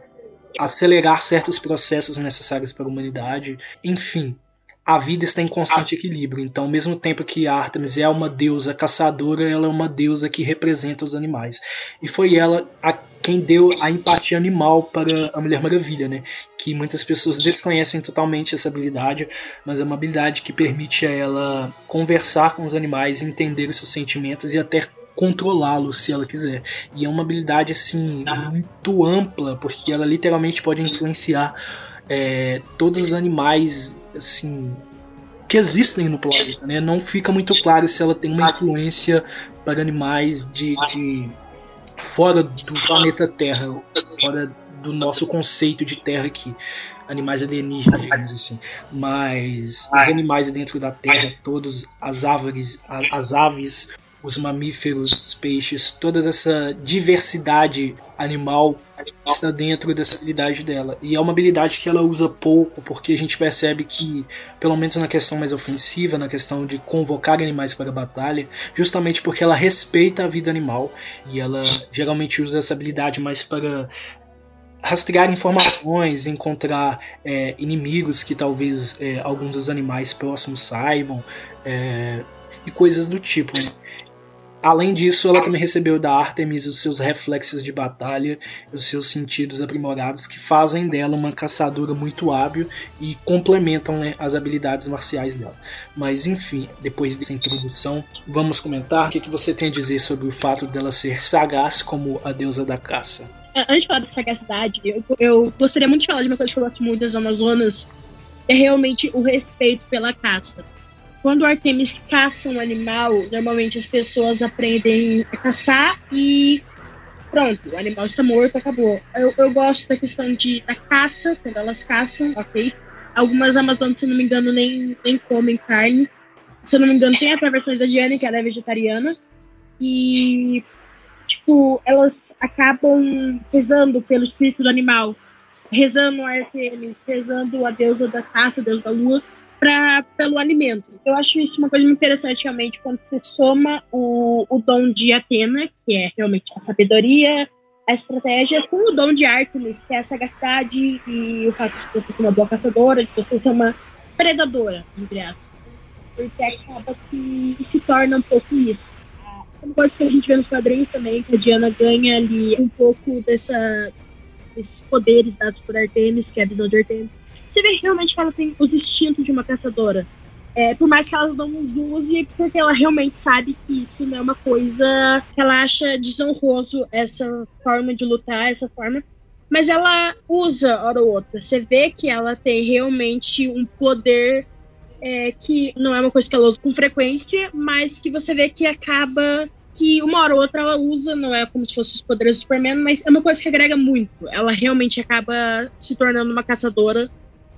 Speaker 1: acelerar certos processos necessários para a humanidade. Enfim, a vida está em constante equilíbrio. Então, ao mesmo tempo que Artemis é uma deusa caçadora, ela é uma deusa que representa os animais. E foi ela a quem deu a empatia animal para a Mulher Maravilha, né? Que muitas pessoas desconhecem totalmente essa habilidade, mas é uma habilidade que permite a ela conversar com os animais, entender os seus sentimentos e até controlá-los se ela quiser. E é uma habilidade assim muito ampla, porque ela literalmente pode influenciar é, todos os animais assim que existem no planeta, né? Não fica muito claro se ela tem uma influência para animais de, de fora do planeta Terra, fora do nosso conceito de Terra aqui, animais alienígenas, digamos assim. Mas os animais dentro da Terra, todos as árvores, as aves, os mamíferos, os peixes, toda essa diversidade animal está dentro dessa habilidade dela. E é uma habilidade que ela usa pouco, porque a gente percebe que, pelo menos na questão mais ofensiva, na questão de convocar animais para a batalha, justamente porque ela respeita a vida animal e ela geralmente usa essa habilidade mais para rastrear informações, encontrar é, inimigos que talvez é, alguns dos animais próximos saibam é, e coisas do tipo. Né? Além disso, ela também recebeu da Artemis os seus reflexos de batalha, os seus sentidos aprimorados, que fazem dela uma caçadora muito hábil e complementam né, as habilidades marciais dela. Mas enfim, depois dessa introdução, vamos comentar o que, que você tem a dizer sobre o fato dela ser sagaz como a deusa da caça.
Speaker 2: Antes de falar de sagacidade, eu, eu gostaria muito de falar de uma coisa que eu gosto muito das Amazonas, é realmente o respeito pela caça quando Artemis caça um animal, normalmente as pessoas aprendem a caçar e pronto, o animal está morto, acabou. Eu, eu gosto da questão de, da caça, quando elas caçam, ok? Algumas Amazonas, se não me engano, nem, nem comem carne. Se eu não me engano, tem a versão da Diane, que ela é vegetariana. E, tipo, elas acabam rezando pelo espírito do animal. Rezando a Artemis, rezando a deusa da caça, a deusa da lua pra, pelo alimento. Eu acho isso uma coisa muito interessante, realmente, quando você soma o, o dom de Atena, que é realmente a sabedoria, a estratégia, com o dom de Artemis, que é a sagacidade e o fato de você ser uma boa caçadora, de você ser uma predadora, entre aspas. Porque acaba que se torna um pouco isso. Uma coisa que a gente vê nos quadrinhos também, que a Diana ganha ali um pouco dessa, desses poderes dados por Artemis, que é a visão de Artemis vê realmente que ela tem os instintos de uma caçadora. É, por mais que elas não use, porque ela realmente sabe que isso não é uma coisa que ela acha desonroso essa forma de lutar, essa forma. Mas ela usa hora ou outra. Você vê que ela tem realmente um poder é, que não é uma coisa que ela usa com frequência, mas que você vê que acaba que uma hora ou outra ela usa, não é como se fosse os poderes do Superman, mas é uma coisa que agrega muito. Ela realmente acaba se tornando uma caçadora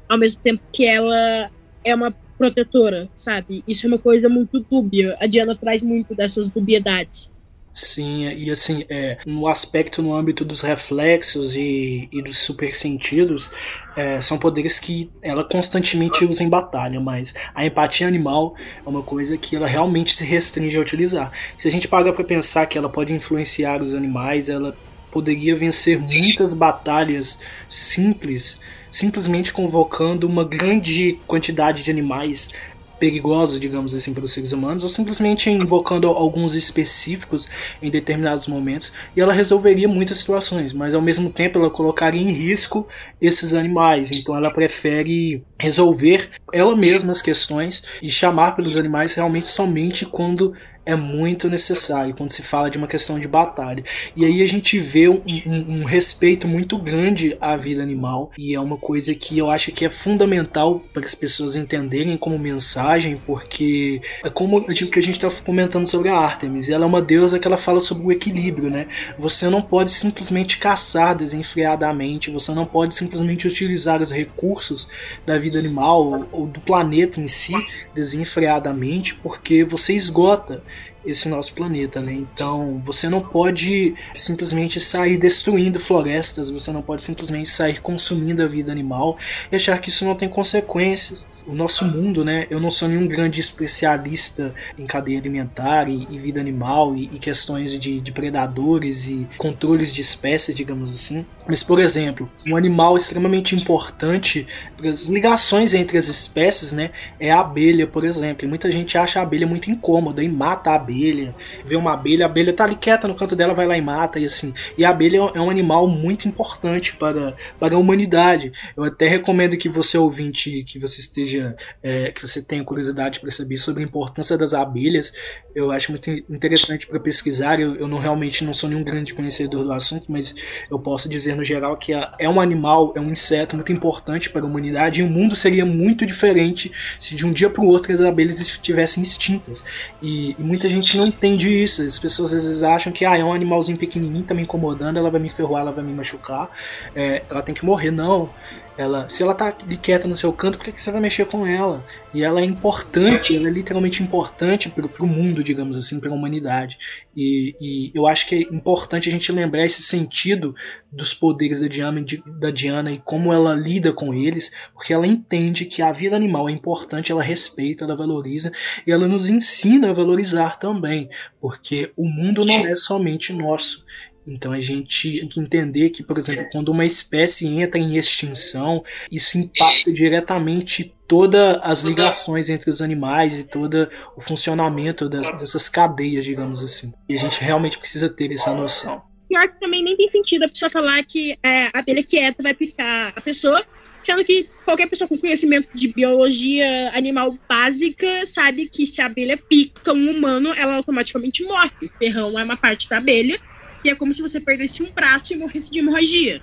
Speaker 2: ao mesmo tempo que ela é uma protetora, sabe? Isso é uma coisa muito dúbia. A Diana traz muito dessas dubiedades.
Speaker 1: Sim, e assim, é, no aspecto no âmbito dos reflexos e, e dos super sentidos, é, são poderes que ela constantemente usa em batalha, mas a empatia animal é uma coisa que ela realmente se restringe a utilizar. Se a gente parar para pensar que ela pode influenciar os animais, ela poderia vencer muitas batalhas simples simplesmente convocando uma grande quantidade de animais perigosos, digamos assim, para os seres humanos, ou simplesmente invocando alguns específicos em determinados momentos, e ela resolveria muitas situações, mas ao mesmo tempo ela colocaria em risco esses animais. Então ela prefere resolver ela mesma as questões e chamar pelos animais realmente somente quando é muito necessário quando se fala de uma questão de batalha. E aí a gente vê um, um, um, respeito muito grande à vida animal e é uma coisa que eu acho que é fundamental para as pessoas entenderem como mensagem, porque é como o que a gente está comentando sobre a Artemis. Ela é uma deusa que ela fala sobre o equilíbrio, né? Você não pode simplesmente caçar desenfreadamente, você não pode simplesmente utilizar os recursos da vida animal ou do planeta em si desenfreadamente, porque você esgota esse nosso planeta, né? Então você não pode simplesmente sair destruindo florestas, você não pode simplesmente sair consumindo a vida animal e achar que isso não tem consequências. O nosso mundo, né? Eu não sou nenhum grande especialista em cadeia alimentar e, e vida animal e, e questões de, de, predadores e controles de espécies, digamos assim. Mas, por exemplo, um animal extremamente importante para as ligações entre as espécies, né? É a abelha, por exemplo. E muita gente acha a abelha muito incômoda e mata a abelha abelha, vê uma abelha, a abelha tá ali quieta no canto dela, vai lá e mata, e assim. E a abelha é um animal muito importante para, para a humanidade. Eu até recomendo que você ouvinte, que você esteja, é, que você tenha curiosidade para saber sobre a importância das abelhas. Eu acho muito interessante para pesquisar. Eu, eu não realmente não sou nenhum grande conhecedor do assunto, mas eu posso dizer no geral que é um animal, é um inseto muito importante para a humanidade e o mundo seria muito diferente se de um dia para o outro as abelhas estivessem extintas. E, e muita gente gente não entende isso. As pessoas às vezes acham que ah, é um animalzinho pequenininho, tá me incomodando, ela vai me ferroar, ela vai me machucar, é, ela tem que morrer. Não. Ela, se ela tá de quieta no seu canto, por que, que você vai mexer com ela? E ela é importante, ela é literalmente importante pro, pro mundo, digamos assim, pra humanidade. E, e, eu acho que é importante a gente lembrar esse sentido dos poderes da Diana, da Diana e como ela lida com eles, porque ela entende que a vida animal é importante, ela respeita, ela valoriza e ela nos ensina a valorizar também, porque o mundo não é somente nosso Então a gente tem que entender que, por exemplo, quando uma espécie entra em extinção, isso impacta diretamente todas as ligações entre os animais e todo o funcionamento das, dessas cadeias, digamos assim. E a gente realmente precisa ter essa noção.
Speaker 2: Pior que também nem tem sentido a pessoa falar que é, a abelha quieta vai picar a pessoa, sendo que qualquer pessoa com conhecimento de biologia animal básica sabe que se a abelha pica um humano, ela automaticamente morre. O ferrão é uma parte da abelha e é como se você perdesse um braço e morresse de hemorragia.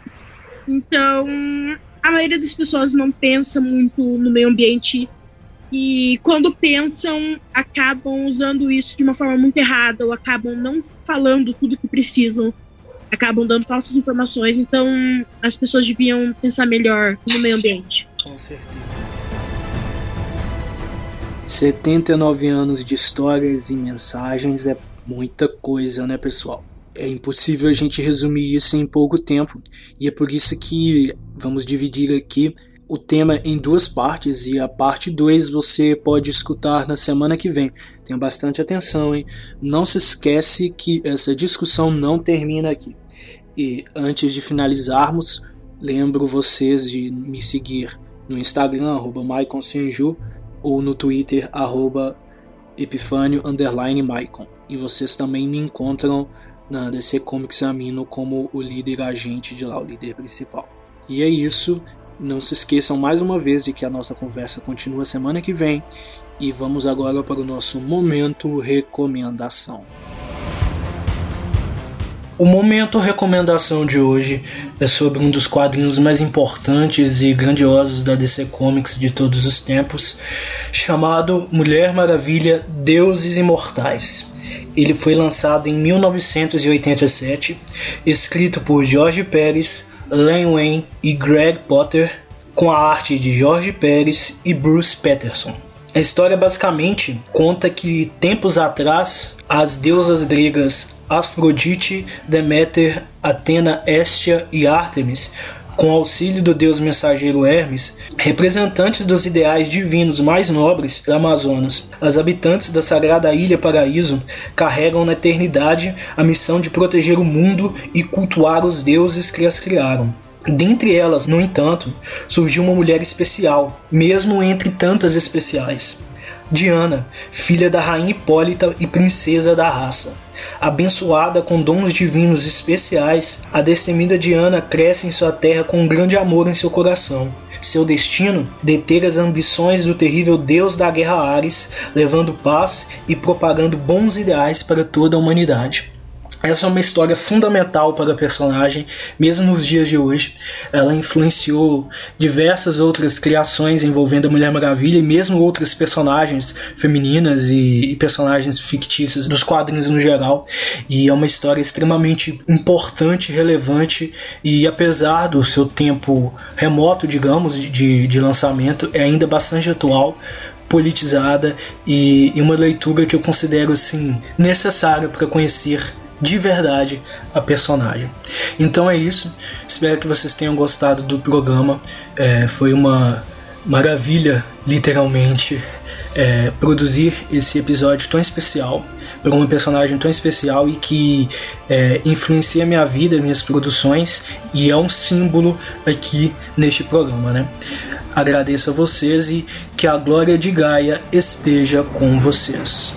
Speaker 2: Então, a maioria das pessoas não pensa muito no meio ambiente e quando pensam, acabam usando isso de uma forma muito errada ou acabam não falando tudo que precisam, acabam dando falsas informações. Então, as pessoas deviam pensar melhor no meio ambiente.
Speaker 1: Com certeza. 79 anos de histórias e mensagens é muita coisa, né, pessoal? É impossível a gente resumir isso em pouco tempo, e é por isso que vamos dividir aqui o tema em duas partes e a parte 2 você pode escutar na semana que vem. Tenha bastante atenção, hein? Não se esquece que essa discussão não termina aqui. E antes de finalizarmos, lembro vocês de me seguir no Instagram, arroba ou no Twitter, arroba Epifânio, Maicon. E vocês também me encontram na DC Comics Amino como o líder agente de lá, o líder principal. E é isso. Não se esqueçam mais uma vez de que a nossa conversa continua semana que vem e vamos agora para o nosso momento recomendação. O momento recomendação de hoje é sobre um dos quadrinhos mais importantes e grandiosos da DC Comics de todos os tempos, chamado Mulher Maravilha Deuses Imortais. Ele foi lançado em 1987, escrito por George Pérez, Len Wayne e Greg Potter, com a arte de George Pérez e Bruce Patterson. A história basicamente conta que tempos atrás as deusas gregas Afrodite, Deméter, Atena, Hestia e Ártemis com auxílio do deus mensageiro Hermes, representantes dos ideais divinos mais nobres da Amazonas, as habitantes da sagrada ilha Paraíso carregam na eternidade a missão de proteger o mundo e cultuar os deuses que as criaram. Dentre elas, no entanto, surgiu uma mulher especial, mesmo entre tantas especiais. Diana, filha da rainha Hipólita e princesa da raça. Abençoada com dons divinos especiais, a destemida Diana cresce em sua terra com um grande amor em seu coração. Seu destino? Deter as ambições do terrível deus da guerra Ares, levando paz e propagando bons ideais para toda a humanidade. Essa é uma história fundamental para a personagem, mesmo nos dias de hoje. Ela influenciou diversas outras criações envolvendo a Mulher Maravilha e mesmo outras personagens femininas e, personagens fictícios dos quadrinhos no geral. E é uma história extremamente importante, relevante e apesar do seu tempo remoto, digamos, de, de lançamento, é ainda bastante atual politizada e, e, uma leitura que eu considero assim necessária para conhecer de verdade a personagem. Então é isso. Espero que vocês tenham gostado do programa. É, foi uma maravilha, literalmente, é, produzir esse episódio tão especial para uma personagem tão especial e que é, influencia minha vida, minhas produções e é um símbolo aqui neste programa, né? Agradeço a vocês e que a glória de Gaia esteja com vocês.